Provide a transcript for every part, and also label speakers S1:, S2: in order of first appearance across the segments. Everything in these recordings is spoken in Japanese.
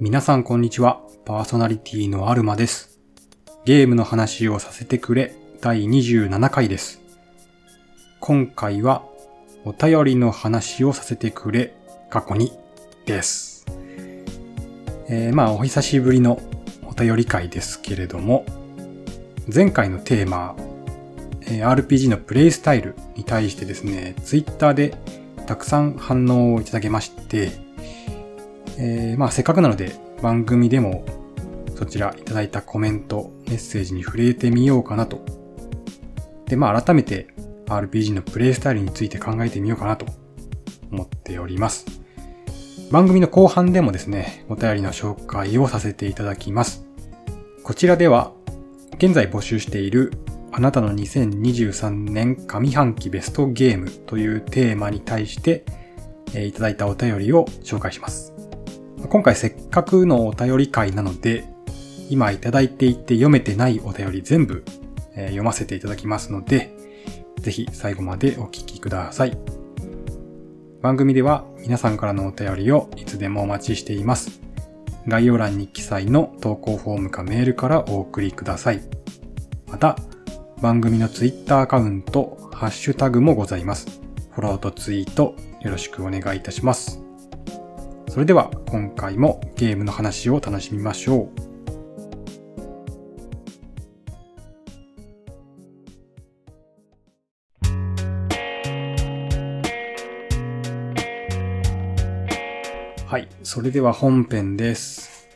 S1: 皆さんこんにちは。パーソナリティのアルマです。ゲームの話をさせてくれ第27回です。今回はお便りの話をさせてくれ過去にです。えー、まあお久しぶりのお便り会ですけれども、前回のテーマ、RPG のプレイスタイルに対してですね、ツイッターでたくさん反応をいただけまして、えーまあせっかくなので番組でもそちらいただいたコメント、メッセージに触れてみようかなと。で、まあ改めて RPG のプレイスタイルについて考えてみようかなと思っております。番組の後半でもですね、お便りの紹介をさせていただきます。こちらでは現在募集しているあなたの2023年上半期ベストゲームというテーマに対して、えいただいたお便りを紹介します。今回せっかくのお便り会なので、今いただいていて読めてないお便り全部、え読ませていただきますので、ぜひ最後までお聞きください。番組では皆さんからのお便りをいつでもお待ちしています。概要欄に記載の投稿フォームかメールからお送りください。また、番組のツイッターアカウント、ハッシュタグもございます。フォローとツイートよろしくお願いいたします。それでは今回もゲームの話を楽しみましょう。はい、それでは本編です。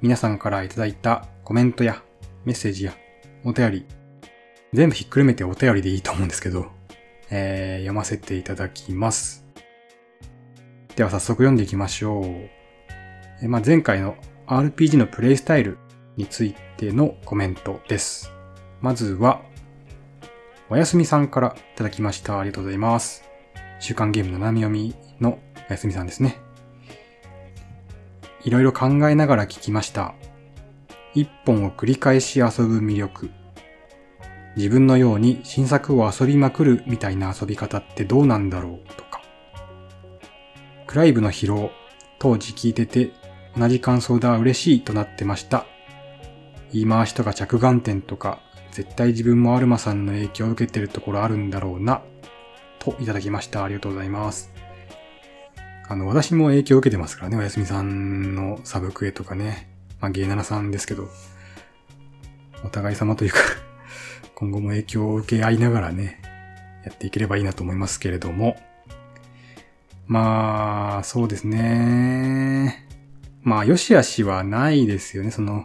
S1: 皆さんからいただいたコメントやメッセージやお便り、全部ひっくるめてお便りでいいと思うんですけど、えー読ませていただきます。では早速読んでいきましょう。えまあ、前回の RPG のプレイスタイルについてのコメントです。まずは、おやすみさんからいただきました。ありがとうございます。週刊ゲームの波読みのおやすみさんですね。いろいろ考えながら聞きました。一本を繰り返し遊ぶ魅力。自分のように新作を遊びまくるみたいな遊び方ってどうなんだろうとか。クライブの疲労、当時聞いてて同じ感想だ嬉しいとなってました。言い回しとか着眼点とか、絶対自分もアルマさんの影響を受けてるところあるんだろうな、といただきました。ありがとうございます。あの、私も影響を受けてますからね、おやすみさんのサブクエとかね。まあ、ゲイナナさんですけど、お互い様というか、今後も影響を受け合いながらね、やっていければいいなと思いますけれども。まあ、そうですね。まあ、よしあしはないですよね、その、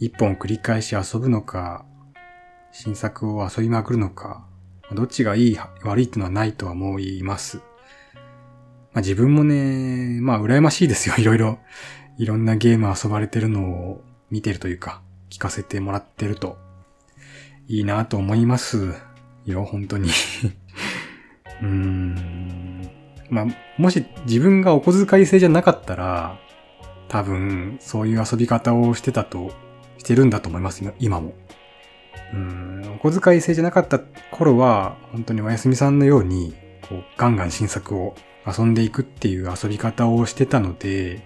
S1: 一本繰り返し遊ぶのか、新作を遊びまくるのか、どっちがいい、悪いっていうのはないとは思います。まあ自分もね、まあ羨ましいですよ。いろいろ、いろんなゲーム遊ばれてるのを見てるというか、聞かせてもらってると、いいなと思いますよ、本当に。うーん。まあ、もし自分がお小遣い制じゃなかったら、多分、そういう遊び方をしてたと、してるんだと思います、今今も。うん、お小遣い制じゃなかった頃は、本当におやすみさんのように、こう、ガンガン新作を遊んでいくっていう遊び方をしてたので、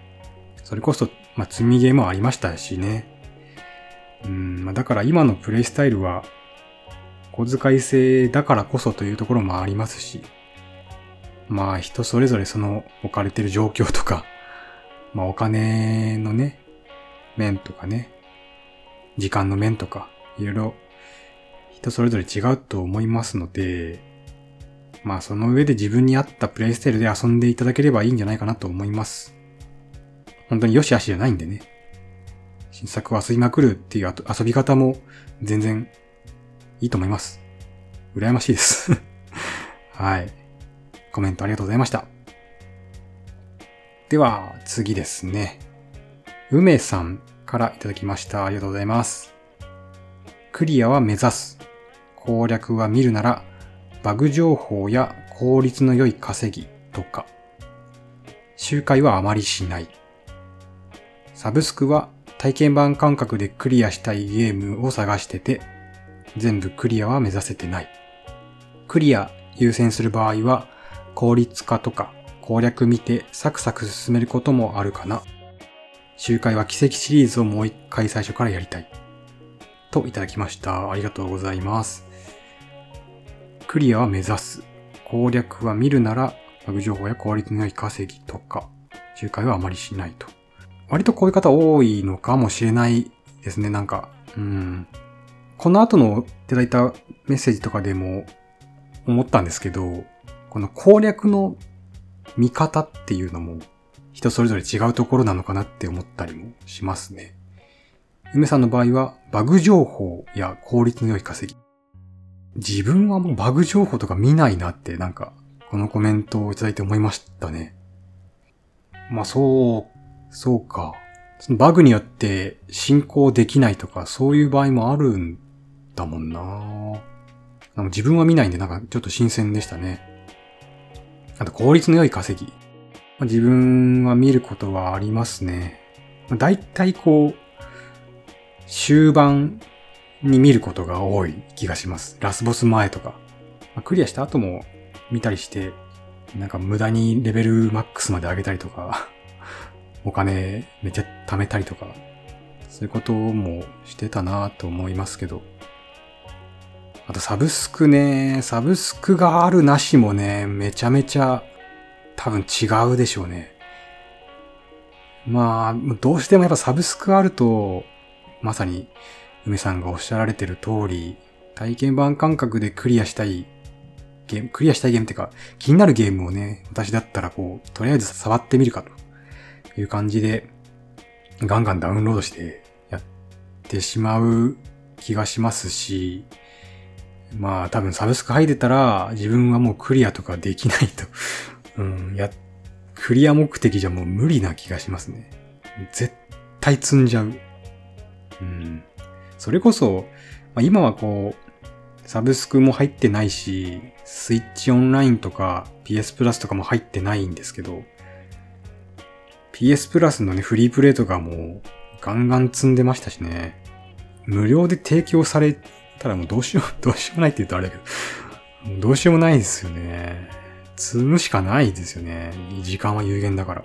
S1: それこそ、まあ、積みゲーもありましたしね。うん、だから今のプレイスタイルは、小遣い制だからこそというところもありますし、まあ人それぞれその置かれてる状況とか、まあお金のね、面とかね、時間の面とか、いろいろ人それぞれ違うと思いますので、まあその上で自分に合ったプレイスタイルで遊んでいただければいいんじゃないかなと思います。本当に良し悪しじゃないんでね。新作を遊びまくるっていう遊び方も全然いいと思います。羨ましいです。はい。コメントありがとうございました。では、次ですね。梅さんからいただきました。ありがとうございます。クリアは目指す。攻略は見るなら、バグ情報や効率の良い稼ぎとか。周回はあまりしない。サブスクは体験版感覚でクリアしたいゲームを探してて、全部クリアは目指せてない。クリア優先する場合は、効率化とか攻略見てサクサク進めることもあるかな。周回は奇跡シリーズをもう一回最初からやりたい。といただきました。ありがとうございます。クリアは目指す。攻略は見るなら、バグ情報や効率の良い稼ぎとか、周回はあまりしないと。割とこういう方多いのかもしれないですね、なんか。うん。この後のいただいたメッセージとかでも思ったんですけど、この攻略の見方っていうのも人それぞれ違うところなのかなって思ったりもしますね。梅さんの場合はバグ情報や効率の良い稼ぎ。自分はもうバグ情報とか見ないなってなんかこのコメントをいただいて思いましたね。まあそう、そうか。そのバグによって進行できないとかそういう場合もあるんだもんな自分は見ないんでなんかちょっと新鮮でしたね。あと効率の良い稼ぎま。自分は見ることはありますね。だいたいこう、終盤に見ることが多い気がします。ラスボス前とかま。クリアした後も見たりして、なんか無駄にレベルマックスまで上げたりとか、お金めっちゃ貯めたりとか、そういうこともしてたなと思いますけど。あとサブスクね、サブスクがあるなしもね、めちゃめちゃ多分違うでしょうね。まあ、どうしてもやっぱサブスクあると、まさに梅さんがおっしゃられてる通り、体験版感覚でクリアしたいゲーム、クリアしたいゲームっていうか、気になるゲームをね、私だったらこう、とりあえず触ってみるかという感じで、ガンガンダウンロードしてやってしまう気がしますし、まあ多分サブスク入ってたら自分はもうクリアとかできないと うん、や、クリア目的じゃもう無理な気がしますね。絶対積んじゃう。うん。それこそ、まあ、今はこう、サブスクも入ってないし、スイッチオンラインとか PS プラスとかも入ってないんですけど、PS プラスのね、フリープレイとかもガンガン積んでましたしね。無料で提供されたらもうどうしよう、どうしようもないって言うとあれだけど、どうしようもないですよね。積むしかないですよね。時間は有限だから。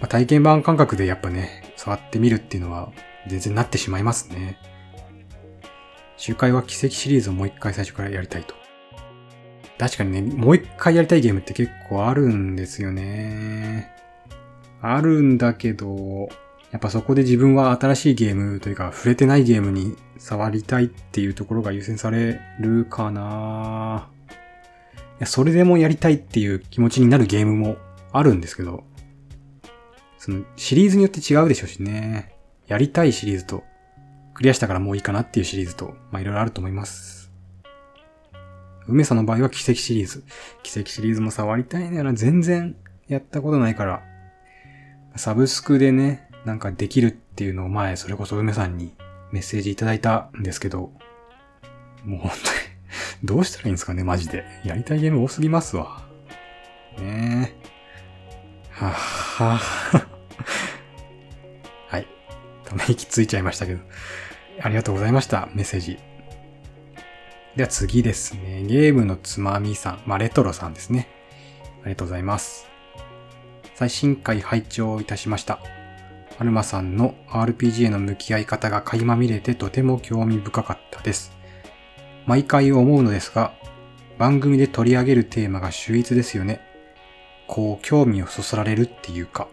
S1: まあ、体験版感覚でやっぱね、触ってみるっていうのは全然なってしまいますね。周回は奇跡シリーズをもう一回最初からやりたいと。確かにね、もう一回やりたいゲームって結構あるんですよね。あるんだけど、やっぱそこで自分は新しいゲームというか触れてないゲームに触りたいっていうところが優先されるかないや、それでもやりたいっていう気持ちになるゲームもあるんですけど、そのシリーズによって違うでしょうしね。やりたいシリーズと、クリアしたからもういいかなっていうシリーズと、まあいろいろあると思います。梅さんの場合は奇跡シリーズ。奇跡シリーズも触りたいんだよな全然やったことないから、サブスクでね、なんかできるっていうのを前、それこそ梅さんにメッセージいただいたんですけど、もう本当にどうしたらいいんですかね、マジで。やりたいゲーム多すぎますわ。ねえ。はははい。ため息ついちゃいましたけど。ありがとうございました。メッセージ。では次ですね。ゲームのつまみさん。まあ、レトロさんですね。ありがとうございます。最新回拝聴いたしました。アルマさんの RPG への向き合い方が垣間見れてとても興味深かったです。毎回思うのですが、番組で取り上げるテーマが秀逸ですよね。こう興味をそそられるっていうか、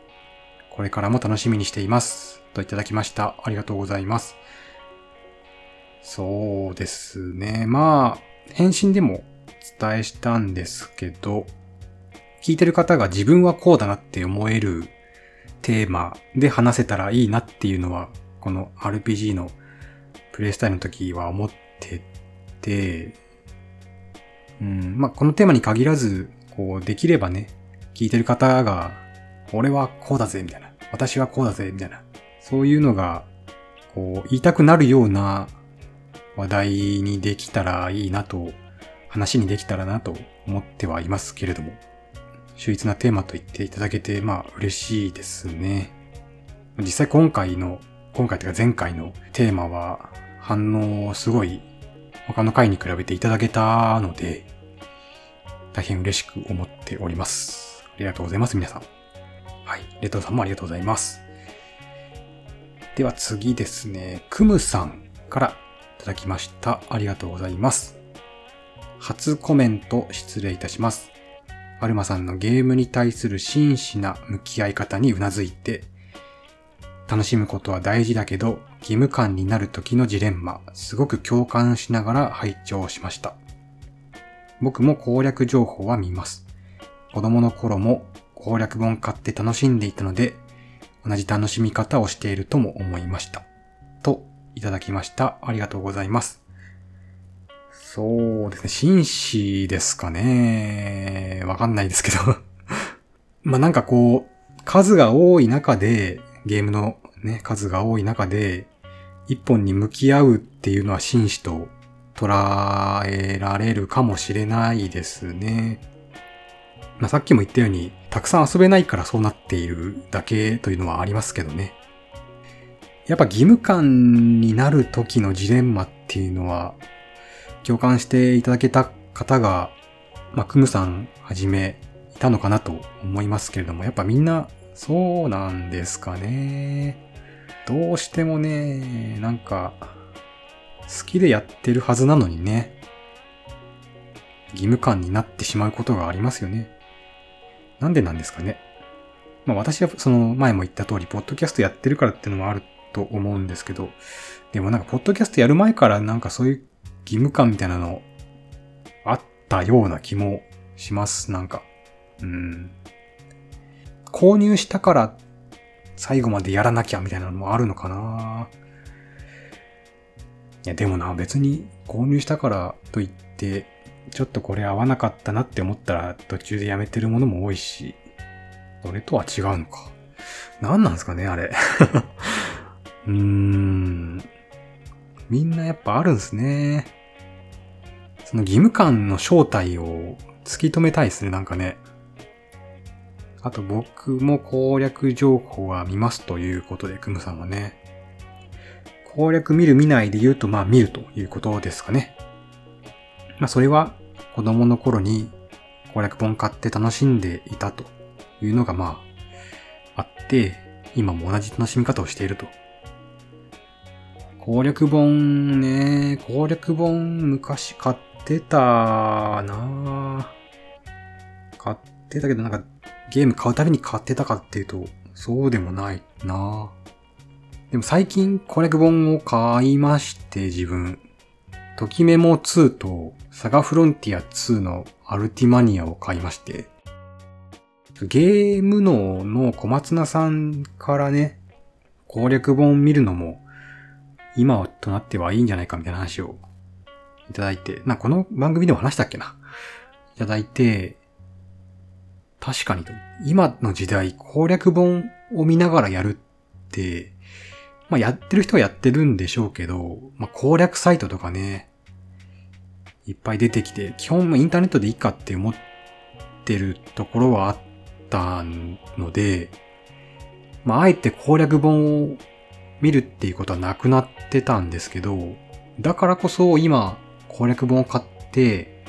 S1: これからも楽しみにしています。といただきました。ありがとうございます。そうですね。まあ、返信でもお伝えしたんですけど、聞いてる方が自分はこうだなって思えるテーマで話せたらいいなっていうのは、この RPG のプレイスタイルの時は思ってて、うん、まあ、このテーマに限らず、こう、できればね、聞いてる方が、俺はこうだぜ、みたいな。私はこうだぜ、みたいな。そういうのが、こう、言いたくなるような話題にできたらいいなと、話にできたらなと思ってはいますけれども、秀逸なテーマと言っていただけて、まあ、嬉しいですね。実際今回の、今回というか前回のテーマは、反応をすごい他の回に比べていただけたので、大変嬉しく思っております。ありがとうございます、皆さん。はい。レトロさんもありがとうございます。では次ですね、クムさんからいただきました。ありがとうございます。初コメント失礼いたします。アルマさんのゲームに対する真摯な向き合い方にうなずいて、楽しむことは大事だけど、義務感になる時のジレンマ、すごく共感しながら拝聴しました。僕も攻略情報は見ます。子供の頃も攻略本買って楽しんでいたので、同じ楽しみ方をしているとも思いました。と、いただきました。ありがとうございます。そうですね、紳士ですかね。わかんないですけど まなんかこう、数が多い中で、ゲームのね、数が多い中で、一本に向き合うっていうのは紳士と捉えられるかもしれないですね。まあ、さっきも言ったように、たくさん遊べないからそうなっているだけというのはありますけどね。やっぱ義務感になる時のジレンマっていうのは、共感していただけた方が、まあ、クムさんはじめいたのかなと思いますけれども、やっぱみんなそうなんですかね。どうしてもね、なんか、好きでやってるはずなのにね、義務感になってしまうことがありますよね。なんでなんですかね。まあ私はその前も言った通り、ポッドキャストやってるからっていうのもあると思うんですけど、でもなんかポッドキャストやる前からなんかそういう義務感みたいなのあったような気もします、なんか。うん。購入したから最後までやらなきゃみたいなのもあるのかないや、でもな、別に購入したからといって、ちょっとこれ合わなかったなって思ったら途中でやめてるものも多いし、それとは違うのか。何なんですかね、あれ。うーん。みんなやっぱあるんすね。その義務感の正体を突き止めたいですね、なんかね。あと僕も攻略情報は見ますということで、クムさんはね。攻略見る見ないで言うと、まあ見るということですかね。まあそれは子供の頃に攻略本買って楽しんでいたというのがまああって、今も同じ楽しみ方をしていると。攻略本ね、攻略本昔買っってたな買ってたけどなんかゲーム買うたびに買ってたかっていうと、そうでもないなでも最近攻略本を買いまして、自分。ときメモ2とサガフロンティア2のアルティマニアを買いまして、ゲーム脳の小松菜さんからね、攻略本見るのも今となってはいいんじゃないかみたいな話をいただいて、な、この番組でも話したっけないただいて、確かに。今の時代攻略本を見ながらやるって、まあやってる人はやってるんでしょうけど、まあ攻略サイトとかね、いっぱい出てきて、基本インターネットでいいかって思ってるところはあったので、まああえて攻略本を見るっていうことはなくなってたんですけど、だからこそ今攻略本を買って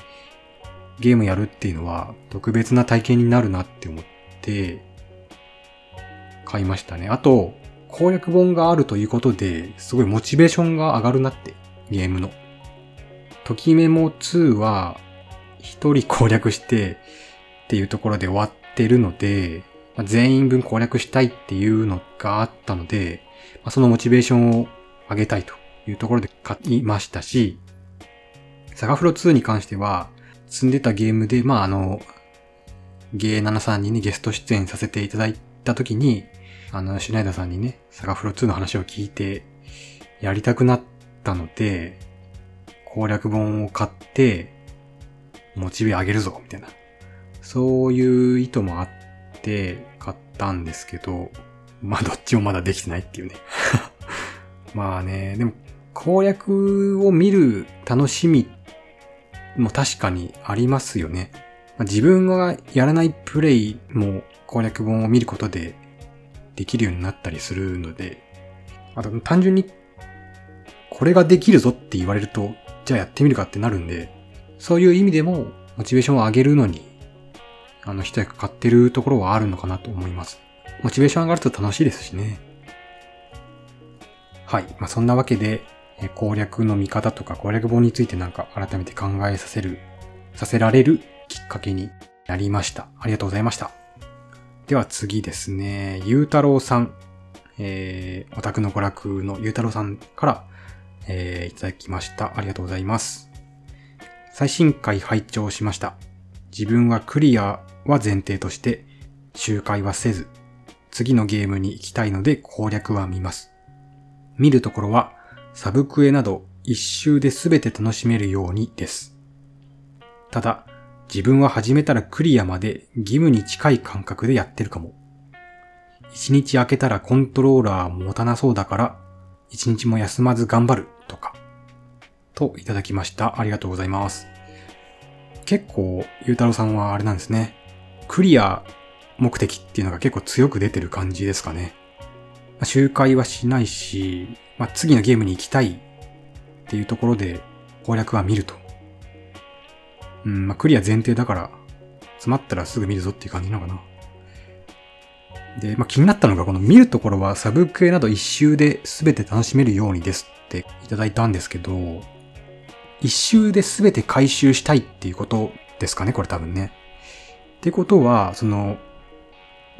S1: ゲームやるっていうのは特別な体験になるなって思って買いましたね。あと、攻略本があるということで、すごいモチベーションが上がるなって、ゲームの。ときメモ2は、一人攻略してっていうところで終わってるので、ま、全員分攻略したいっていうのがあったので、ま、そのモチベーションを上げたいというところで買いましたし、サガフロ2に関しては、積んでたゲームで、まああの、ゲー73にね、ゲスト出演させていただいた時に、あの、シュナイダーさんにね、サガフロ2の話を聞いて、やりたくなったので、攻略本を買って、モチベ上げるぞ、みたいな。そういう意図もあって、買ったんですけど、まあどっちもまだできてないっていうね。まあね、でも攻略を見る楽しみも確かにありますよね。ま、自分がやらないプレイも攻略本を見ることでできるようになったりするので、あと単純にこれができるぞって言われると、じゃあやってみるかってなるんで、そういう意味でもモチベーションを上げるのに、あの、一役買ってるところはあるのかなと思います。モチベーション上がると楽しいですしね。はい。まあ、そんなわけで、え攻略の見方とか攻略本についてなんか改めて考えさせる、させられるきっかけになりました。ありがとうございました。では次ですね、ゆうたろうさん。えー、オタクの娯楽のゆうたろうさんから、えー、いただきました。ありがとうございます。最新回拝聴しました。自分はクリアは前提として、周回はせず、次のゲームに行きたいので攻略は見ます。見るところは、サブクエなど一周で全て楽しめるようにです。ただ、自分は始めたらクリアまで義務に近い感覚でやってるかも。一日空けたらコントローラー持たなそうだから、一日も休まず頑張るとか。といただきました。ありがとうございます。結構、ゆうたろうさんはあれなんですね。クリア目的っていうのが結構強く出てる感じですかね。まあ、周回はしないし、まあ、次のゲームに行きたいっていうところで攻略は見ると。うん、まあ、クリア前提だから、詰まったらすぐ見るぞっていう感じなのかな。で、まあ、気になったのが、この見るところはサブクエなど一周で全て楽しめるようにですっていただいたんですけど、一周で全て回収したいっていうことですかね、これ多分ね。ってことは、その、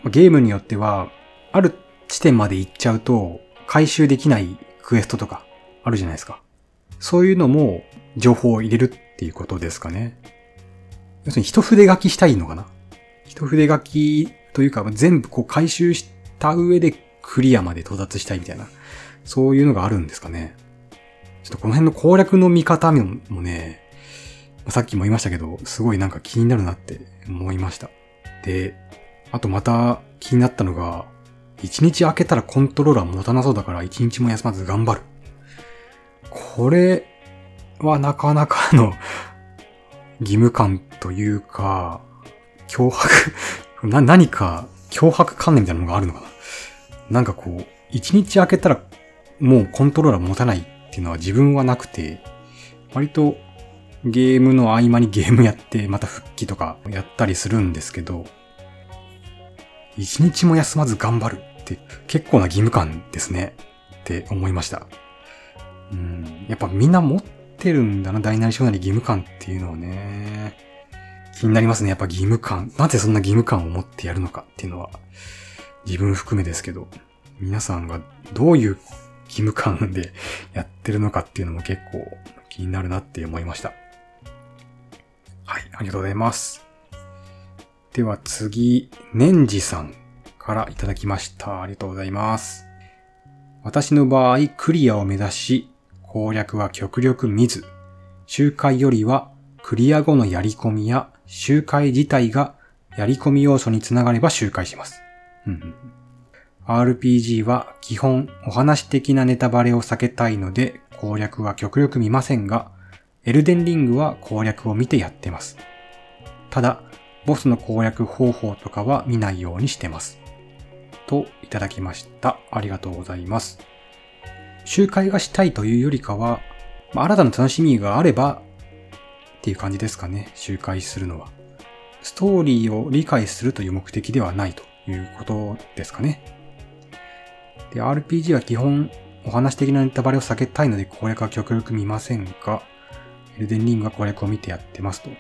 S1: ゲームによっては、ある地点まで行っちゃうと、回収できないクエストとかあるじゃないですか。そういうのも情報を入れるっていうことですかね。要するに一筆書きしたいのかな一筆書きというか全部こう回収した上でクリアまで到達したいみたいな、そういうのがあるんですかね。ちょっとこの辺の攻略の見方もね、さっきも言いましたけど、すごいなんか気になるなって思いました。で、あとまた気になったのが、一日空けたらコントローラー持たなそうだから一日も休まず頑張る。これはなかなかの義務感というか、脅迫 な、何か脅迫観念みたいなのがあるのかななんかこう、一日空けたらもうコントローラー持たないっていうのは自分はなくて、割とゲームの合間に ゲームやってまた復帰とかやったりするんですけど、一日も休まず頑張るって結構な義務感ですねって思いました。うん、やっぱみんな持ってるんだな、大なり小なり義務感っていうのをね。気になりますね。やっぱ義務感。なぜそんな義務感を持ってやるのかっていうのは、自分含めですけど、皆さんがどういう義務感でやってるのかっていうのも結構気になるなって思いました。はい、ありがとうございます。では次、年次さんからいただきました。ありがとうございます。私の場合、クリアを目指し、攻略は極力見ず、周回よりはクリア後のやり込みや周回自体がやり込み要素につながれば周回します。RPG は基本お話的なネタバレを避けたいので攻略は極力見ませんが、エルデンリングは攻略を見てやってます。ただ、ボスの攻略方法とかは見ないようにしてます。といただきました。ありがとうございます。周回がしたいというよりかは、まあ、新たな楽しみがあればっていう感じですかね。周回するのは。ストーリーを理解するという目的ではないということですかね。で、RPG は基本お話的なネタバレを避けたいので攻略は極力見ませんが、エルデンリングは攻略を見てやってますと。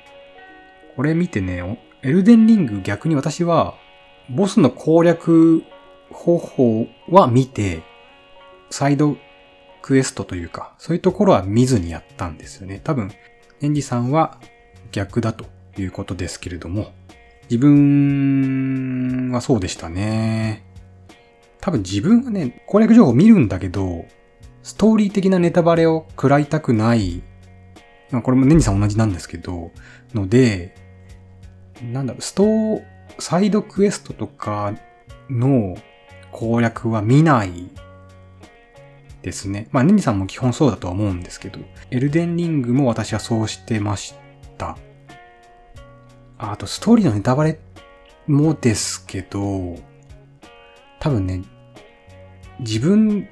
S1: これ見てね、エルデンリング逆に私は、ボスの攻略方法は見て、サイドクエストというか、そういうところは見ずにやったんですよね。多分、エンジさんは逆だということですけれども、自分はそうでしたね。多分自分はね、攻略情報見るんだけど、ストーリー的なネタバレを食らいたくない、まあこれもネンジさん同じなんですけど、ので、なんだろう、ストー、サイドクエストとかの攻略は見ないですね。まあ、ネニさんも基本そうだとは思うんですけど、エルデンリングも私はそうしてました。あと、ストーリーのネタバレもですけど、多分ね、自分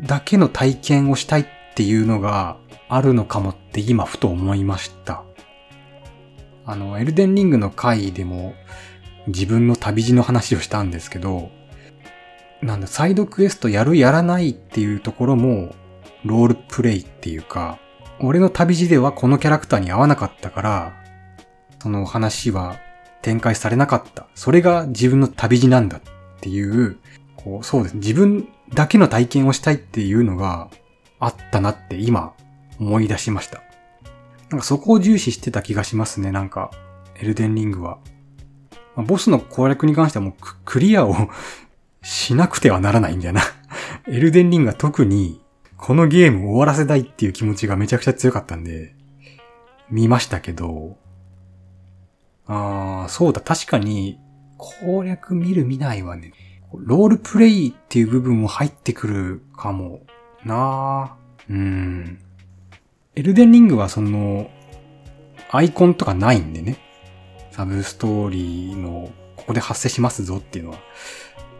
S1: だけの体験をしたいっていうのがあるのかもって今ふと思いました。あの、エルデンリングの回でも自分の旅路の話をしたんですけど、なんだ、サイドクエストやるやらないっていうところも、ロールプレイっていうか、俺の旅路ではこのキャラクターに合わなかったから、その話は展開されなかった。それが自分の旅路なんだっていう、こう、そうです。自分だけの体験をしたいっていうのがあったなって今思い出しました。なんかそこを重視してた気がしますね。なんか、エルデンリングは。まあ、ボスの攻略に関してはもうクリアをしなくてはならないんだよな エルデンリングは特にこのゲーム終わらせたいっていう気持ちがめちゃくちゃ強かったんで、見ましたけど、ああ、そうだ、確かに、攻略見る見ないはね、ロールプレイっていう部分も入ってくるかもなうん。エルデンリングはその、アイコンとかないんでね。サブストーリーの、ここで発生しますぞっていうのは、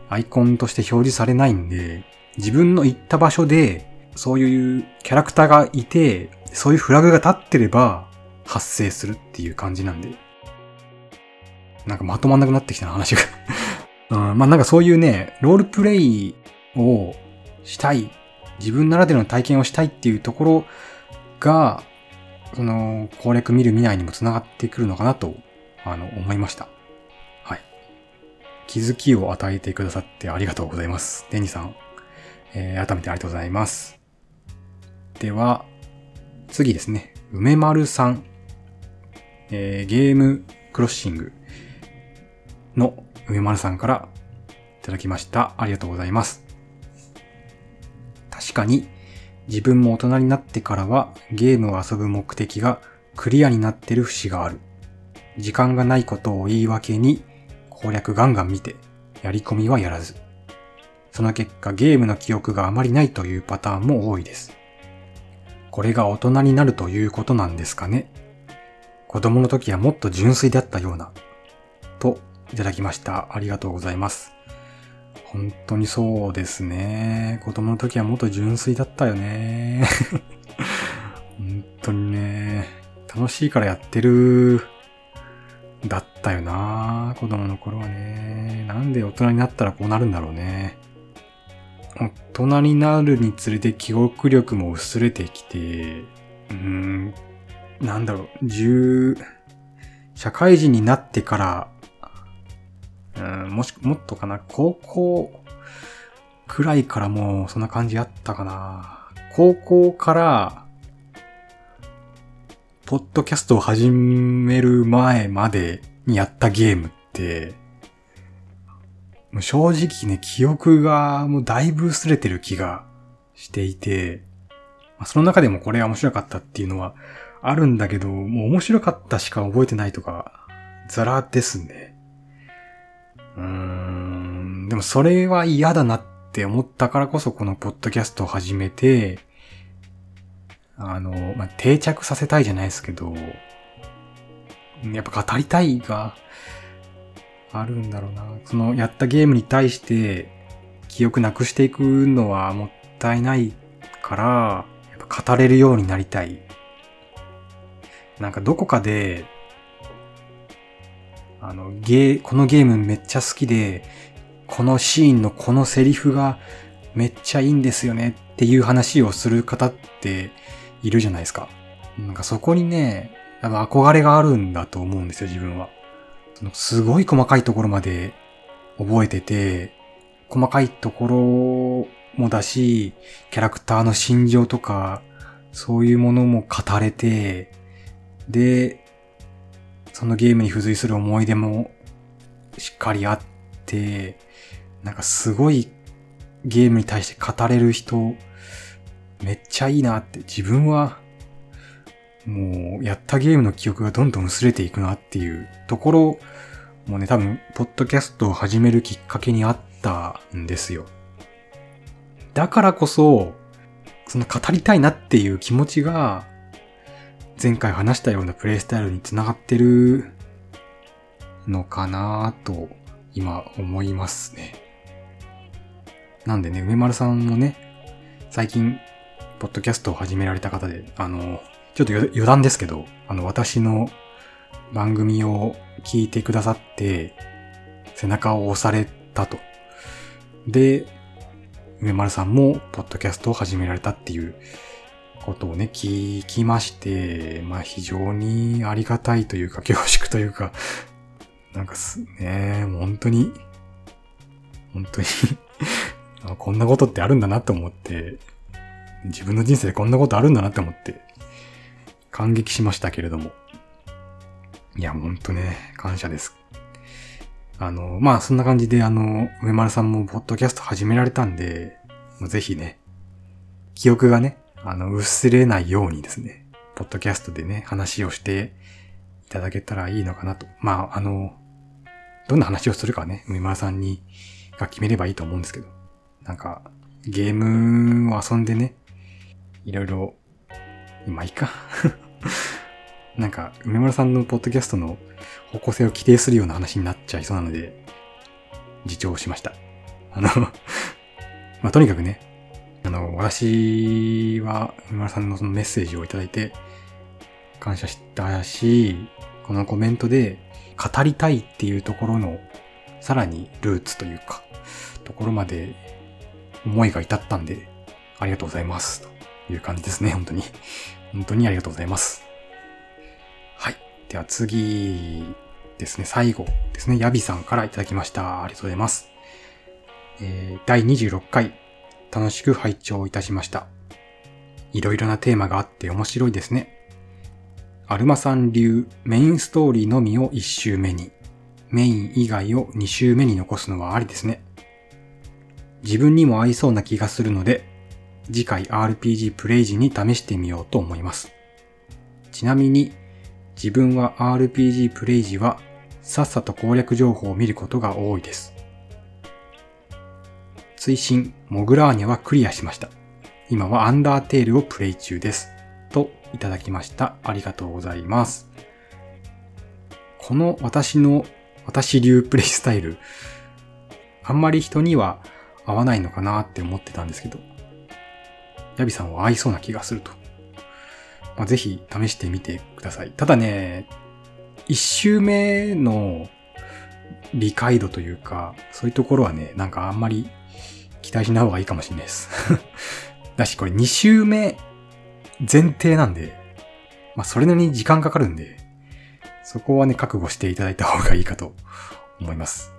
S1: アイコンとして表示されないんで、自分の行った場所で、そういうキャラクターがいて、そういうフラグが立ってれば、発生するっていう感じなんで。なんかまとまんなくなってきたな、話が うん。まあなんかそういうね、ロールプレイをしたい、自分ならではの体験をしたいっていうところが、その、攻略見る見ないにも繋がってくるのかなと、あの、思いました。気づきを与えてくださってありがとうございます。デニさん、えー、改めてありがとうございます。では、次ですね。梅丸さん、えー、ゲームクロッシングの梅丸さんからいただきました。ありがとうございます。確かに自分も大人になってからはゲームを遊ぶ目的がクリアになってる節がある。時間がないことを言い訳に攻略ガンガン見てやり込みはやらず。その結果ゲームの記憶があまりないというパターンも多いです。これが大人になるということなんですかね。子供の時はもっと純粋だったような。といただきました。ありがとうございます。本当にそうですね。子供の時はもっと純粋だったよね。本当にね。楽しいからやってる、だったよな。子供の頃はね。なんで大人になったらこうなるんだろうね。大人になるにつれて記憶力も薄れてきて、うーん、なんだろう、十、社会人になってからうん、もし、もっとかな、高校くらいからもうそんな感じあったかな。高校から、ポッドキャストを始める前までにやったゲームって、もう正直ね、記憶がもうだいぶ薄れてる気がしていて、その中でもこれ面白かったっていうのはあるんだけど、もう面白かったしか覚えてないとか、ザラですね。うーん、でもそれは嫌だなって思ったからこそこのポッドキャストを始めて、あの、まあ、定着させたいじゃないですけど、やっぱ語りたいがあるんだろうな。そのやったゲームに対して記憶なくしていくのはもったいないから、やっぱ語れるようになりたい。なんかどこかであの、ゲー、このゲームめっちゃ好きで、このシーンのこのセリフがめっちゃいいんですよねっていう話をする方っているじゃないですか。なんかそこにね、多分憧れがあるんだと思うんですよ、自分は。そのすごい細かいところまで覚えてて、細かいところもだし、キャラクターの心情とか、そういうものも語れて、で、そのゲームに付随する思い出もしっかりあって、なんかすごいゲームに対して語れる人、めっちゃいいなって自分はもうやったゲームの記憶がどんどん薄れていくなっていうところもね、多分、ポッドキャストを始めるきっかけにあったんですよ。だからこそ、その語りたいなっていう気持ちが、前回話したようなプレイスタイルにつながってるのかなと今思いますね。なんでね、梅丸さんもね、最近、ポッドキャストを始められた方で、あの、ちょっと余談ですけど、あの、私の番組を聞いてくださって、背中を押されたと。で、梅丸さんも、ポッドキャストを始められたっていうことをね、聞きまして、まあ非常にありがたいというか、恐縮というか、なんかす、ね、本当に、本当に こんなことってあるんだなって思って、自分の人生でこんなことあるんだなって思って、感激しましたけれども。いや、ほんとね、感謝です。あの、まあ、そんな感じで、あの、梅丸さんもポッドキャスト始められたんで、ぜひね、記憶がね、あの、薄れないようにですね、ポッドキャストでね、話をしていただけたらいいのかなと。まあ、あの、どんな話をするかね、梅丸さんに、が決めればいいと思うんですけど。なんか、ゲームを遊んでね、いろいろ、今いいか。なんか、梅村さんのポッドキャストの方向性を規定するような話になっちゃいそうなので、自重しました。あの まあ、とにかくね、あの、私は、梅村さんのそのメッセージをいただいて、感謝したし、このコメントで、語りたいっていうところの、さらにルーツというか、ところまで思いが至ったんで、ありがとうございます。という感じですね、本当に。本当にありがとうございます。はい。では次ですね、最後ですね、ヤビさんからいただきました。ありがとうございます。えー、第26回、楽しく拝聴いたしました。いろいろなテーマがあって面白いですね。アルマさん流メインストーリーのみを1周目に、メイン以外を2周目に残すのはありですね。自分にも合いそうな気がするので、次回 RPG プレイ時に試してみようと思います。ちなみに、自分は RPG プレイ時はさっさと攻略情報を見ることが多いです。追伸、モグラーニャはクリアしました。今はアンダーテールをプレイ中です。といただきました。ありがとうございます。この私の、私流プレイスタイル、あんまり人には合わないのかなって思ってたんですけど、ヤビさんは合いそうな気がすると。まあ、ぜひ試してみてください。ただね、一周目の理解度というか、そういうところはね、なんかあんまり期待しない方がいいかもしれないです。だし、これ二周目前提なんで、まあそれなりに時間かかるんで、そこはね、覚悟していただいた方がいいかと思います。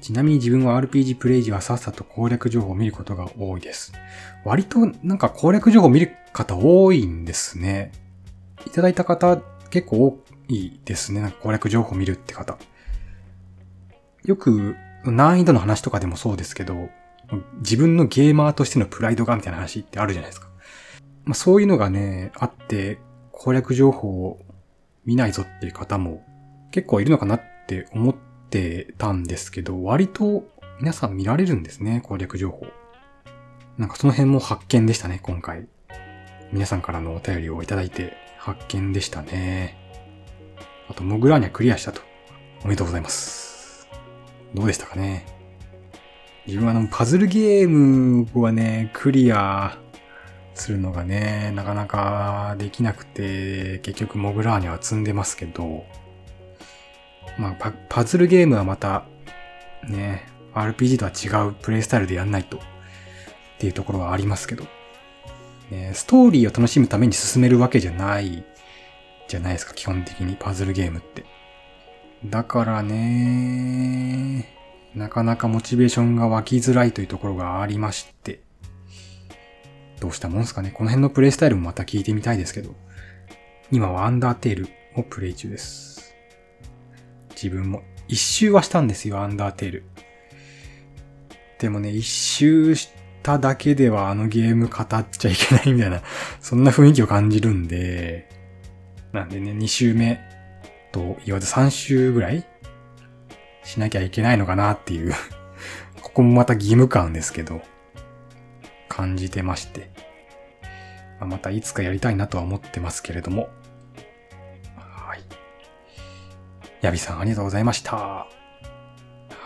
S1: ちなみに自分は RPG プレイ時はさっさと攻略情報を見ることが多いです。割となんか攻略情報を見る方多いんですね。いただいた方結構多いですね。なんか攻略情報を見るって方。よく難易度の話とかでもそうですけど、自分のゲーマーとしてのプライドがみたいな話ってあるじゃないですか。まあ、そういうのがね、あって攻略情報を見ないぞっていう方も結構いるのかなって思ってってたんですけど、割と皆さん見られるんですね、攻略情報。なんかその辺も発見でしたね、今回。皆さんからのお便りをいただいて発見でしたね。あと、モグラーニャクリアしたと。おめでとうございます。どうでしたかね。自分はあの、パズルゲームはね、クリアするのがね、なかなかできなくて、結局モグラーニャは積んでますけど、まあパ、パズルゲームはまた、ね、RPG とは違うプレイスタイルでやんないとっていうところはありますけど、ね、ストーリーを楽しむために進めるわけじゃないじゃないですか、基本的にパズルゲームって。だからね、なかなかモチベーションが湧きづらいというところがありまして、どうしたもんすかね。この辺のプレイスタイルもまた聞いてみたいですけど、今はアンダーテールをプレイ中です。自分も。一周はしたんですよ、アンダーテール。でもね、一周しただけではあのゲーム語っちゃいけないみたいな、そんな雰囲気を感じるんで、なんでね、二周目と言わず三周ぐらいしなきゃいけないのかなっていう ここもまた義務感ですけど、感じてまして。またいつかやりたいなとは思ってますけれども、ヤビさんありがとうございました。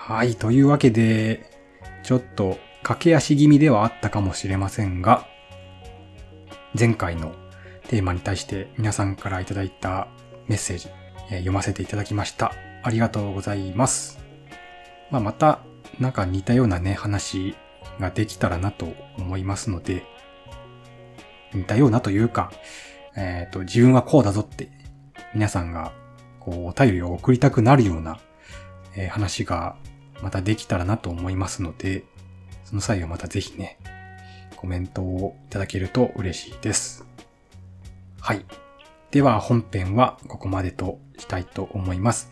S1: はい、というわけで、ちょっと駆け足気味ではあったかもしれませんが、前回のテーマに対して皆さんからいただいたメッセージ、え読ませていただきました。ありがとうございます。まあ、また、なんか似たようなね、話ができたらなと思いますので、似たようなというか、えっ、ー、と、自分はこうだぞって、皆さんが、こう、お便りを送りたくなるような、えー、話が、またできたらなと思いますので、その際はまたぜひね、コメントをいただけると嬉しいです。はい。では本編はここまでとしたいと思います。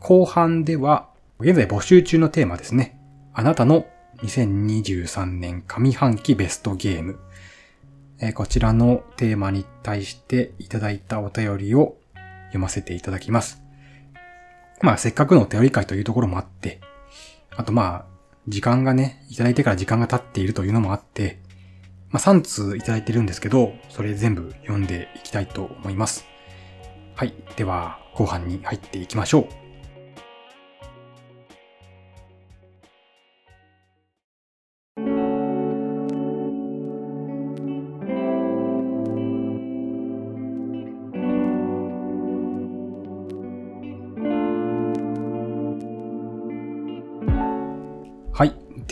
S1: 後半では、現在募集中のテーマですね。あなたの2023年上半期ベストゲーム。えこちらのテーマに対していただいたお便りを読ませていただきます。まあ、せっかくのお便り会というところもあって、あとまあ、時間がね、いただいてから時間が経っているというのもあって、まあ、3通いただいてるんですけど、それ全部読んでいきたいと思います。はい。では、後半に入っていきましょう。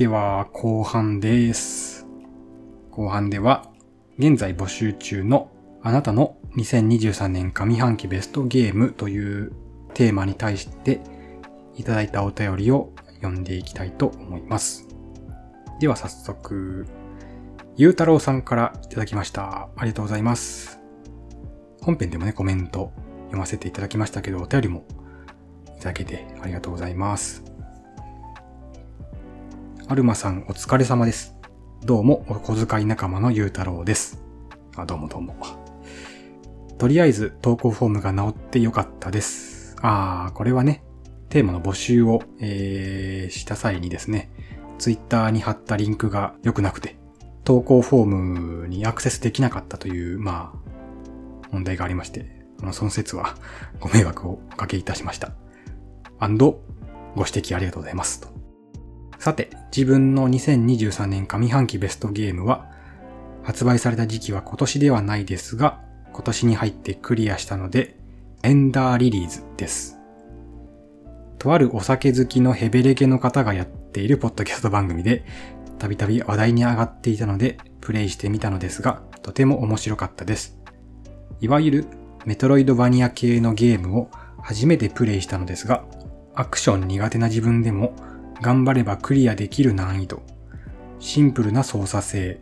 S1: では、後半です。後半では、現在募集中のあなたの2023年上半期ベストゲームというテーマに対していただいたお便りを読んでいきたいと思います。では早速、ゆうたろうさんからいただきました。ありがとうございます。本編でもね、コメント読ませていただきましたけど、お便りもいただけてありがとうございます。アルマさんお疲れ様です。どうもお小遣い仲間のゆうたろうです。あ、どうもどうも。とりあえず投稿フォームが治ってよかったです。あー、これはね、テーマの募集を、えー、した際にですね、ツイッターに貼ったリンクが良くなくて、投稿フォームにアクセスできなかったという、まあ、問題がありまして、その説はご迷惑をおかけいたしました。アンド、ご指摘ありがとうございます。とさて、自分の2023年上半期ベストゲームは、発売された時期は今年ではないですが、今年に入ってクリアしたので、エンダーリリーズです。とあるお酒好きのヘベレケの方がやっているポッドキャスト番組で、たびたび話題に上がっていたので、プレイしてみたのですが、とても面白かったです。いわゆるメトロイドバニア系のゲームを初めてプレイしたのですが、アクション苦手な自分でも頑張ればクリアできる難易度、シンプルな操作性、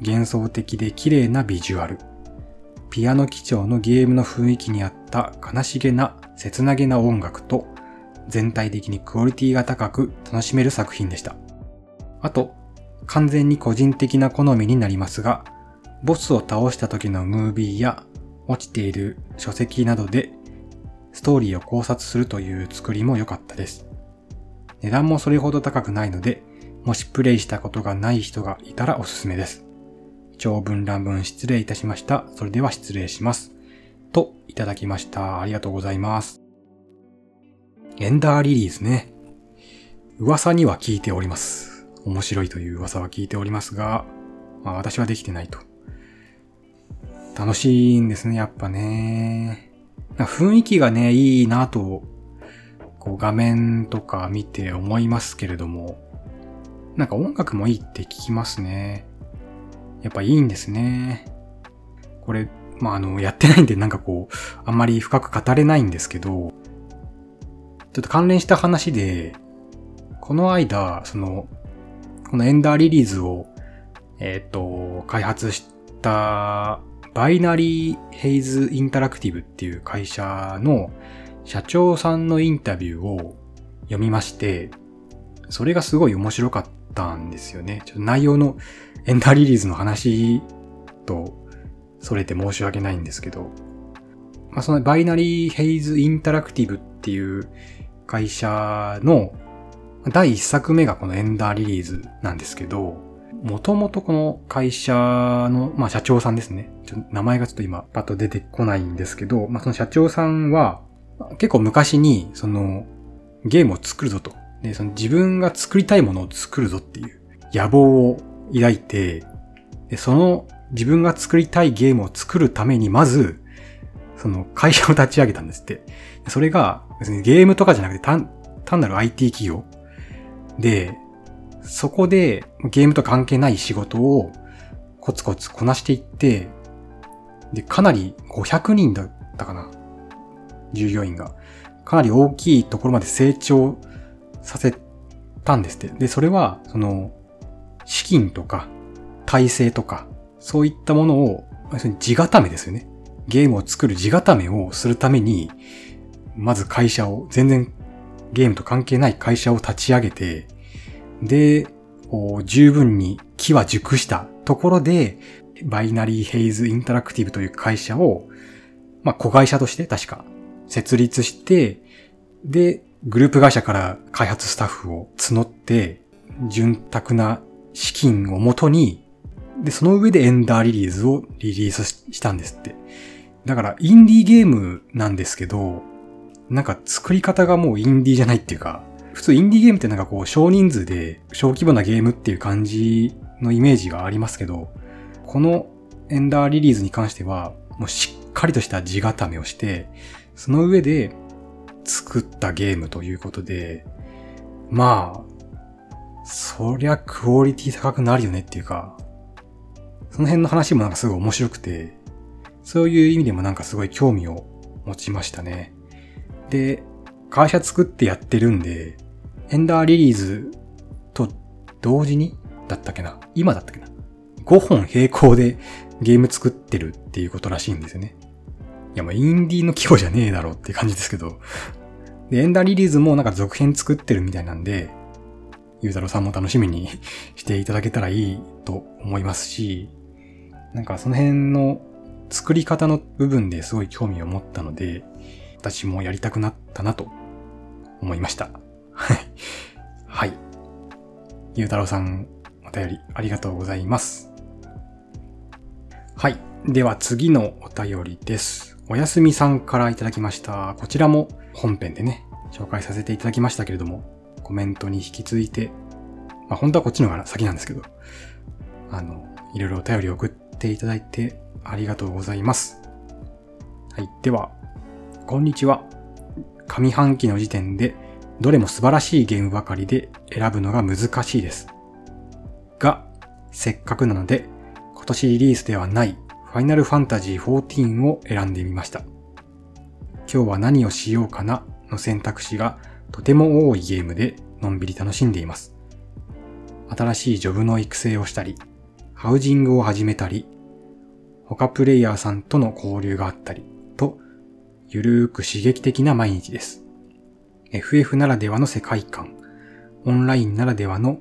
S1: 幻想的で綺麗なビジュアル、ピアノ基調のゲームの雰囲気に合った悲しげな切なげな音楽と、全体的にクオリティが高く楽しめる作品でした。あと、完全に個人的な好みになりますが、ボスを倒した時のムービーや落ちている書籍などでストーリーを考察するという作りも良かったです。値段もそれほど高くないので、もしプレイしたことがない人がいたらおすすめです。長文乱文失礼いたしました。それでは失礼します。と、いただきました。ありがとうございます。エンダーリリーズね。噂には聞いております。面白いという噂は聞いておりますが、まあ私はできてないと。楽しいんですね、やっぱね。雰囲気がね、いいなとこう画面とか見て思いますけれども、なんか音楽もいいって聞きますね。やっぱいいんですね。これ、まあ、あの、やってないんでなんかこう、あんまり深く語れないんですけど、ちょっと関連した話で、この間、その、このエンダーリリーズを、えっ、ー、と、開発したバイナリーヘイズインタラクティブっていう会社の社長さんのインタビューを読みまして、それがすごい面白かったんですよね。ちょっと内容のエンダーリリーズの話とそれて申し訳ないんですけど、まあ、そのバイナリーヘイズインタラクティブっていう会社の第一作目がこのエンダーリリーズなんですけど、もともとこの会社の、まあ社長さんですね。ちょ名前がちょっと今パッと出てこないんですけど、まあその社長さんは、結構昔に、その、ゲームを作るぞと。で、その自分が作りたいものを作るぞっていう野望を抱いて、で、その自分が作りたいゲームを作るために、まず、その会社を立ち上げたんですって。それが、別にゲームとかじゃなくて単、単なる IT 企業で、そこでゲームと関係ない仕事をコツコツこなしていって、で、かなり500人だったかな。従業員が。かなり大きいところまで成長させたんですって。で、それは、その、資金とか、体制とか、そういったものを、地固めですよね。ゲームを作る地固めをするために、まず会社を、全然ゲームと関係ない会社を立ち上げて、で、十分に木は熟したところで、バイナリーヘイズインタラクティブという会社を、まあ、子会社として確か設立して、で、グループ会社から開発スタッフを募って、潤沢な資金をもとに、で、その上でエンダーリリーズをリリースしたんですって。だから、インディーゲームなんですけど、なんか作り方がもうインディーじゃないっていうか、普通インディーゲームってなんかこう少人数で小規模なゲームっていう感じのイメージがありますけど、このエンダーリリーズに関しては、もうしっかりとした地固めをして、その上で作ったゲームということで、まあ、そりゃクオリティ高くなるよねっていうか、その辺の話もなんかすごい面白くて、そういう意味でもなんかすごい興味を持ちましたね。で、会社作ってやってるんで、エンダーリリーズと同時にだったっけな今だったっけな ?5 本並行でゲーム作ってるっていうことらしいんですよね。いや、まあ、インディーの規模じゃねえだろって感じですけど。で、エンダーリリーズもなんか続編作ってるみたいなんで、ゆうたろうさんも楽しみに していただけたらいいと思いますし、なんかその辺の作り方の部分ですごい興味を持ったので、私もやりたくなったなと思いました。はい。はい。ゆうたろうさん、お便りありがとうございます。はい。では次のお便りです。おやすみさんからいただきました。こちらも本編でね、紹介させていただきましたけれども、コメントに引き続いて、まあ本当はこっちの方が先なんですけど、あの、いろいろお便り送っていただいてありがとうございます。はい。では、こんにちは。上半期の時点で、どれも素晴らしいゲームばかりで選ぶのが難しいです。が、せっかくなので、今年リリースではないファイナルファンタジー14を選んでみました。今日は何をしようかな？の選択肢がとても多いゲームでのんびり楽しんでいます。新しいジョブの育成をしたり、ハウジングを始めたり、他プレイヤーさんとの交流があったり、と、ゆるーく刺激的な毎日です。FF ならではの世界観、オンラインならではの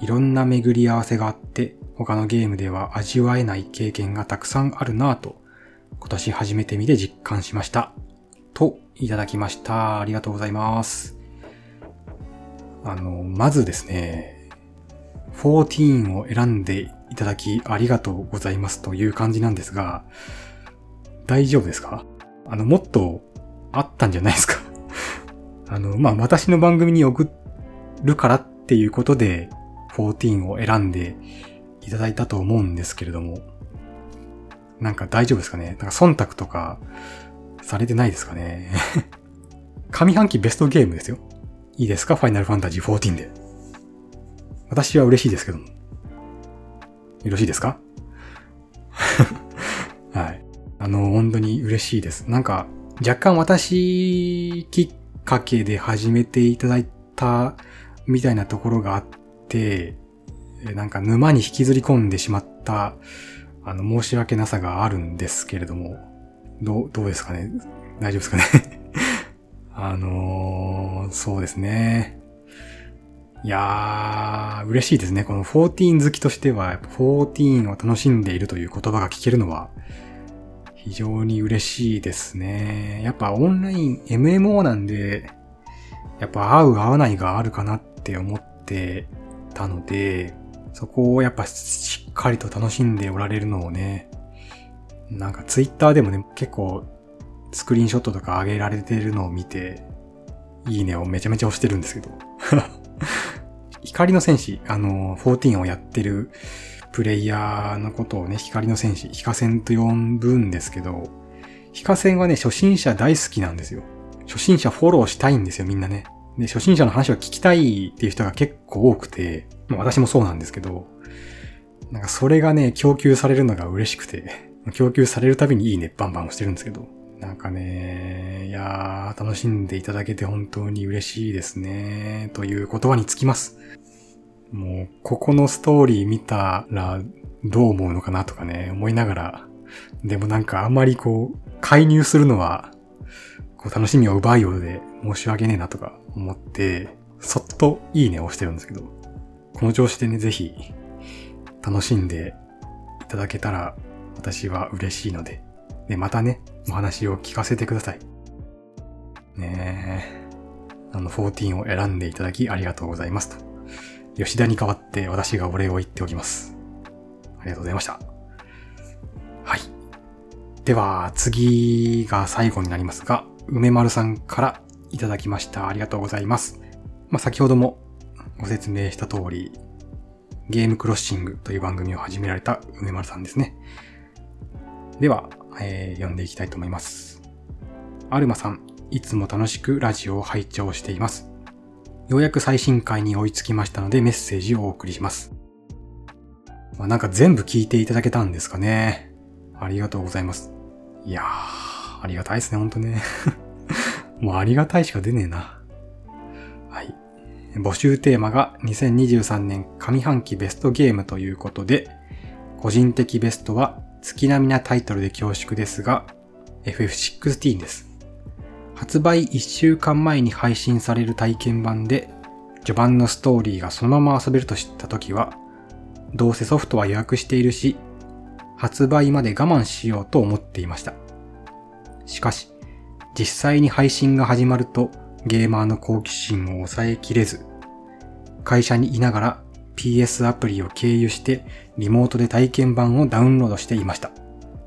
S1: いろんな巡り合わせがあって他のゲームでは味わえない経験がたくさんあるなぁと、今年初めて見て実感しました。と、いただきました。ありがとうございます。あの、まずですね、14を選んでいただきありがとうございますという感じなんですが、大丈夫ですか？あの、もっとあったんじゃないですか？あの、まあ、私の番組に送るからっていうことで、14を選んでいただいたと思うんですけれども、なんか大丈夫ですかね？なんか忖度とかされてないですかね？上半期ベストゲームですよ。いいですか？ファイナルファンタジー14で。私は嬉しいですけども。よろしいですか？はい。あの、本当に嬉しいです。なんか、若干私きっかけで始めていただいたみたいなところがあって、なんか沼に引きずり込んでしまった、あの、申し訳なさがあるんですけれども、どう、どうですかね？大丈夫ですかね？あのー、そうですね。いやー、嬉しいですね。この14好きとしては、14を楽しんでいるという言葉が聞けるのは、非常に嬉しいですね。やっぱオンライン MMO なんで、やっぱ合う合わないがあるかなって思ってたので、そこをやっぱしっかりと楽しんでおられるのをね、なんかツイッターでもね、結構スクリーンショットとか上げられてるのを見て、いいねをめちゃめちゃ押してるんですけど。光の戦士、あの、14をやってるプレイヤーのことをね、光の戦士、ヒカセンと呼ぶんですけど、ヒカセンはね、初心者大好きなんですよ。初心者フォローしたいんですよ、みんなね。で、初心者の話を聞きたいっていう人が結構多くて、まあ私もそうなんですけど、なんかそれがね、供給されるのが嬉しくて、供給されるたびにいいね、バンバン押してるんですけど、なんかね、いやー、楽しんでいただけて本当に嬉しいですね、という言葉につきます。もう、ここのストーリー見たらどう思うのかなとかね、思いながら、でもなんかあんまりこう、介入するのは、こう楽しみを奪うようで申し訳ねえなとか思って、そっといいねを押してるんですけど、この調子でね、ぜひ、楽しんでいただけたら私は嬉しいので、で、またね、お話を聞かせてください。ねえ。あの、14を選んでいただきありがとうございますと。吉田に代わって私がお礼を言っておきます。ありがとうございました。はい。では、次が最後になりますが、梅丸さんからいただきました。ありがとうございます。まあ、先ほどもご説明した通り、ゲームクロッシングという番組を始められた梅丸さんですね。では、えー、読んでいきたいと思います。アルマさん、いつも楽しくラジオを拝聴しています。ようやく最新回に追いつきましたのでメッセージをお送りします。まあ、なんか全部聞いていただけたんですかね。ありがとうございます。いやー、ありがたいですね、ほんとね。もうありがたいしか出ねえな。はい。募集テーマが2023年上半期ベストゲームということで、個人的ベストは月並みなタイトルで恐縮ですが、FF16 です。発売1週間前に配信される体験版で、序盤のストーリーがそのまま遊べると知った時は、どうせソフトは予約しているし、発売まで我慢しようと思っていました。しかし、実際に配信が始まるとゲーマーの好奇心を抑えきれず、会社にいながら PS アプリを経由してリモートで体験版をダウンロードしていました。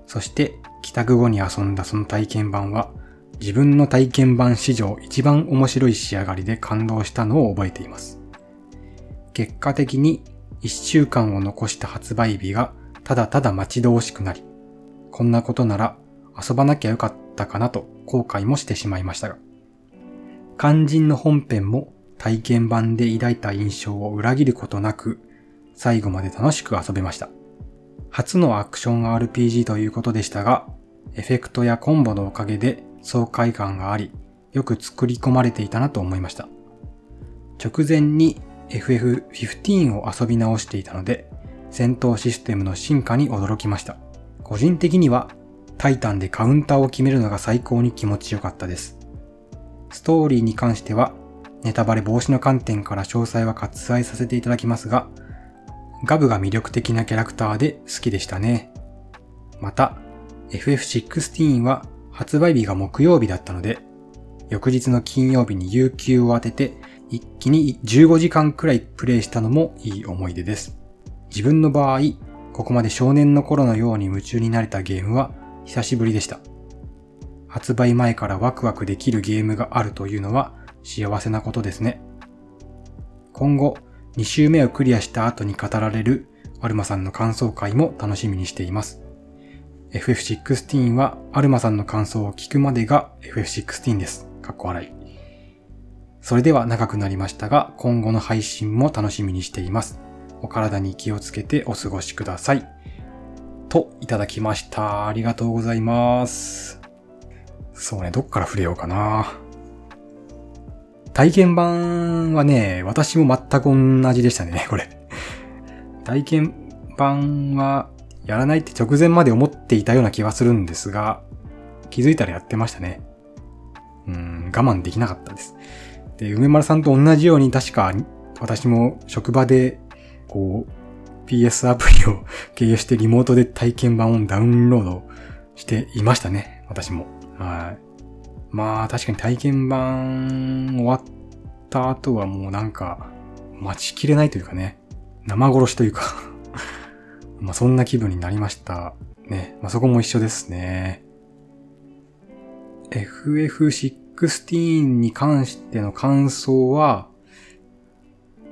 S1: そして帰宅後に遊んだその体験版は自分の体験版史上一番面白い仕上がりで感動したのを覚えています。結果的に1週間を残した発売日がただただ待ち遠しくなり、こんなことなら遊ばなきゃよかったかなと後悔もしてしまいましたが、肝心の本編も体験版で抱いた印象を裏切ることなく、最後まで楽しく遊べました。初のアクション RPG ということでしたが、エフェクトやコンボのおかげで爽快感があり、よく作り込まれていたなと思いました。直前に FF15 を遊び直していたので、戦闘システムの進化に驚きました。個人的には、タイタンでカウンターを決めるのが最高に気持ちよかったです。ストーリーに関しては、ネタバレ防止の観点から詳細は割愛させていただきますが、ガブが魅力的なキャラクターで好きでしたね。また、FF16 は発売日が木曜日だったので、翌日の金曜日に有給を当てて、一気に15時間くらいプレイしたのもいい思い出です。自分の場合、ここまで少年の頃のように夢中になれたゲームは久しぶりでした。発売前からワクワクできるゲームがあるというのは幸せなことですね。今後、2周目をクリアした後に語られるアルマさんの感想会も楽しみにしています。FF16 はアルマさんの感想を聞くまでが FF16 です。かっこ笑い。それでは長くなりましたが、今後の配信も楽しみにしています。お体に気をつけてお過ごしください。と、いただきました。ありがとうございます。そうね、どっから触れようかな。体験版はね、私も全く同じでしたね、これ。体験版はやらないって直前まで思っていたような気はするんですが、気づいたらやってましたね。うん、我慢できなかったです。で、梅丸さんと同じように確か私も職場で、こう、PS アプリを経由してリモートで体験版をダウンロードしていましたね。私も。はい。まあ確かに体験版終わった後はもうなんか待ちきれないというかね、生殺しというか まあそんな気分になりました。ね。まあそこも一緒ですね。FF16 に関しての感想は、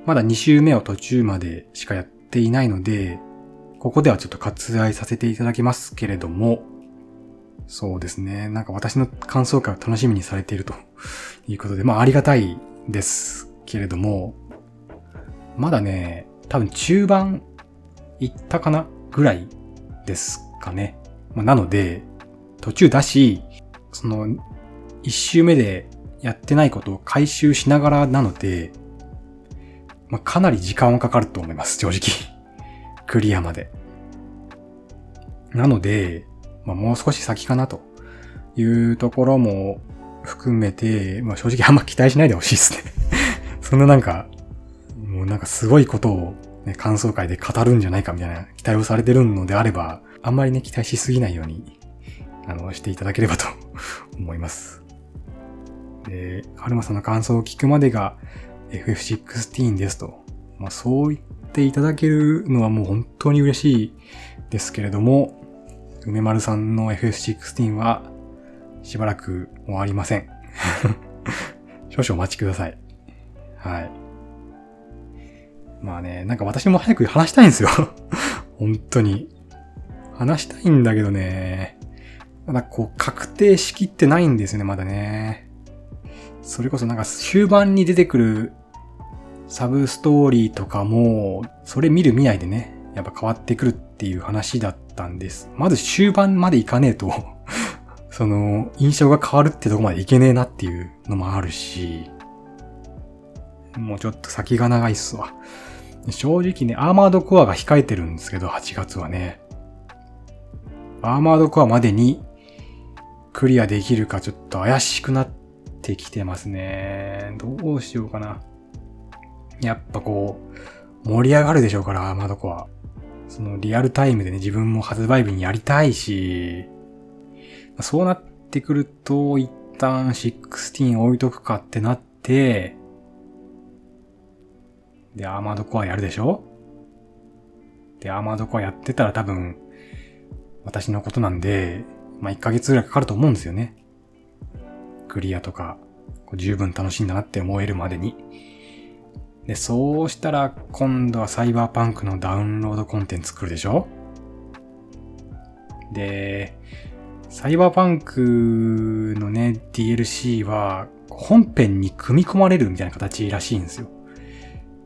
S1: まだ2周目を途中までしかやっていないので、ここではちょっと割愛させていただきますけれども、そうですね。なんか私の感想会を楽しみにされていると いうことで、まあありがたいですけれども、まだね、多分中盤行ったかなぐらいですかね。まあ、なので、途中だし、その、一周目でやってないことを回収しながらなので、まあ、かなり時間はかかると思います、正直。クリアまで。なので、まあ、もう少し先かなというところも含めて、まあ、正直あんま期待しないでほしいですね そんななんか、もうなんかすごいことを、ね、感想会で語るんじゃないかみたいな期待をされてるのであれば、あんまりね、期待しすぎないように、あの、していただければと 思います。で、はるまさんの感想を聞くまでが FF16 ですと。まあ、そう言っていただけるのはもう本当に嬉しいですけれども、梅丸さんの FF16 はしばらく終わりません。少々お待ちください。はい。まあね、なんか私も早く話したいんですよ。本当に。話したいんだけどね。まだこう、確定しきってないんですよね、まだね。それこそなんか終盤に出てくるサブストーリーとかも、それ見る見ないでね、やっぱ変わってくるっていう話だったんです。まず終盤までいかねえと その、印象が変わるってとこまでいけねえなっていうのもあるし、もうちょっと先が長いっすわ。正直ね、アーマードコアが控えてるんですけど、8月はね。アーマードコアまでにクリアできるかちょっと怪しくなってきてますね。どうしようかな。やっぱこう、盛り上がるでしょうから、アーマードコア。そのリアルタイムでね、自分も発売日にやりたいし、そうなってくると、一旦16置いとくかってなって、で、アーマードコアやるでしょ？で、アーマードコアやってたら多分、私のことなんで、まあ、1ヶ月ぐらいかかると思うんですよね。クリアとか、十分楽しいんだなって思えるまでに。で、そうしたら、今度はサイバーパンクのダウンロードコンテンツ来るでしょ？で、サイバーパンクのね、DLC は、本編に組み込まれるみたいな形らしいんですよ。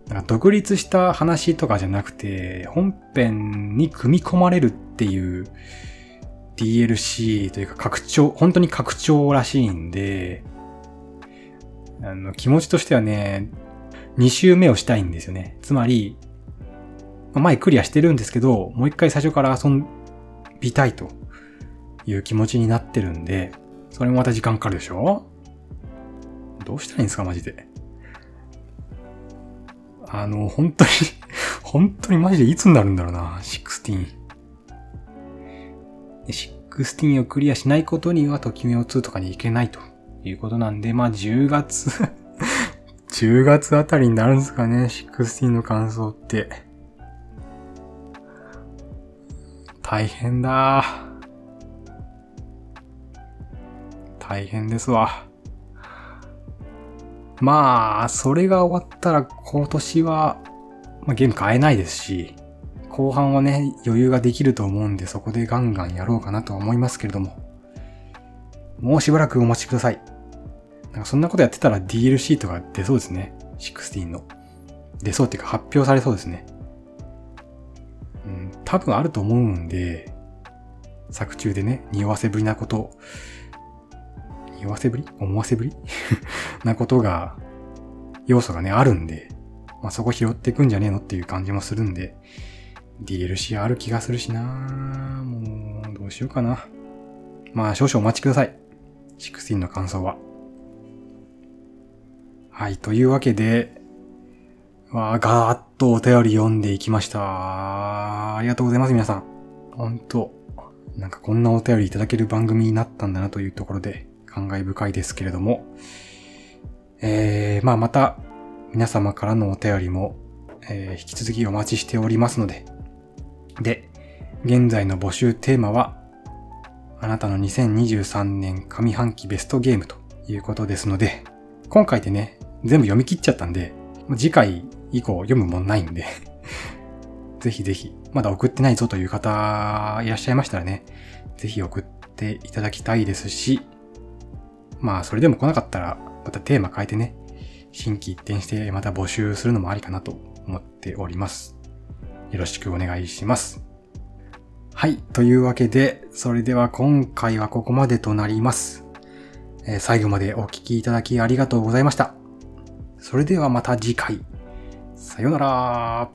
S1: なんか独立した話とかじゃなくて、本編に組み込まれるっていう DLC というか拡張、本当に拡張らしいんで、あの、気持ちとしてはね、2周目をしたいんですよね。つまり、前クリアしてるんですけど、もう一回最初から遊びたいという気持ちになってるんで、それもまた時間かかるでしょ？どうしたらいいんですか、マジで。あの、本当に 本当にマジでいつになるんだろうな、16。16をクリアしないことには、ときめお2とかに行けないということなんで、まあ10月10月あたりになるんですかね、16の感想って。大変だ。大変ですわ。まあ、それが終わったら今年は、まあ、ゲーム買えないですし、後半はね、余裕ができると思うんで、そこでガンガンやろうかなとは思いますけれども。もうしばらくお待ちください。なんかそんなことやってたら DLC とか出そうですね。16の。出そうっていうか発表されそうですね。うん、多分あると思うんで、作中でね、匂わせぶりなこと言わせぶり？思わせぶり？なことが、要素がね、あるんで、まあ、そこ拾っていくんじゃねえのっていう感じもするんで、DLC ある気がするしなもう、どうしようかな。まあ、少々お待ちください。16の感想は。はい、というわけで、わー、ガーッとお便り読んでいきました。ありがとうございます、皆さん。ほんと、なんかこんなお便りいただける番組になったんだなというところで、感慨深いですけれども、えー、まあまた皆様からのお便りも、えー、引き続きお待ちしておりますので、で、現在の募集テーマは、あなたの2023年上半期ベストゲームということですので、今回でね、全部読み切っちゃったんで、次回以降読むもんないんで ぜひぜひ、まだ送ってないぞという方いらっしゃいましたらね、ぜひ送っていただきたいですし、まあそれでも来なかったら、またテーマ変えてね、新規一転してまた募集するのもありかなと思っております。よろしくお願いします。はい。というわけで、それでは今回はここまでとなります。えー、最後までお聴きいただきありがとうございました。それではまた次回。さようなら